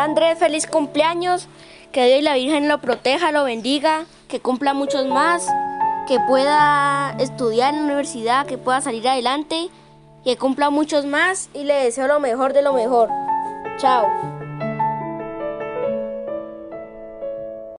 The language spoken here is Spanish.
Andrés, feliz cumpleaños. Que Dios y la Virgen lo proteja, lo bendiga, que cumpla muchos más, que pueda estudiar en la universidad, que pueda salir adelante, que cumpla muchos más y le deseo lo mejor de lo mejor. Chao.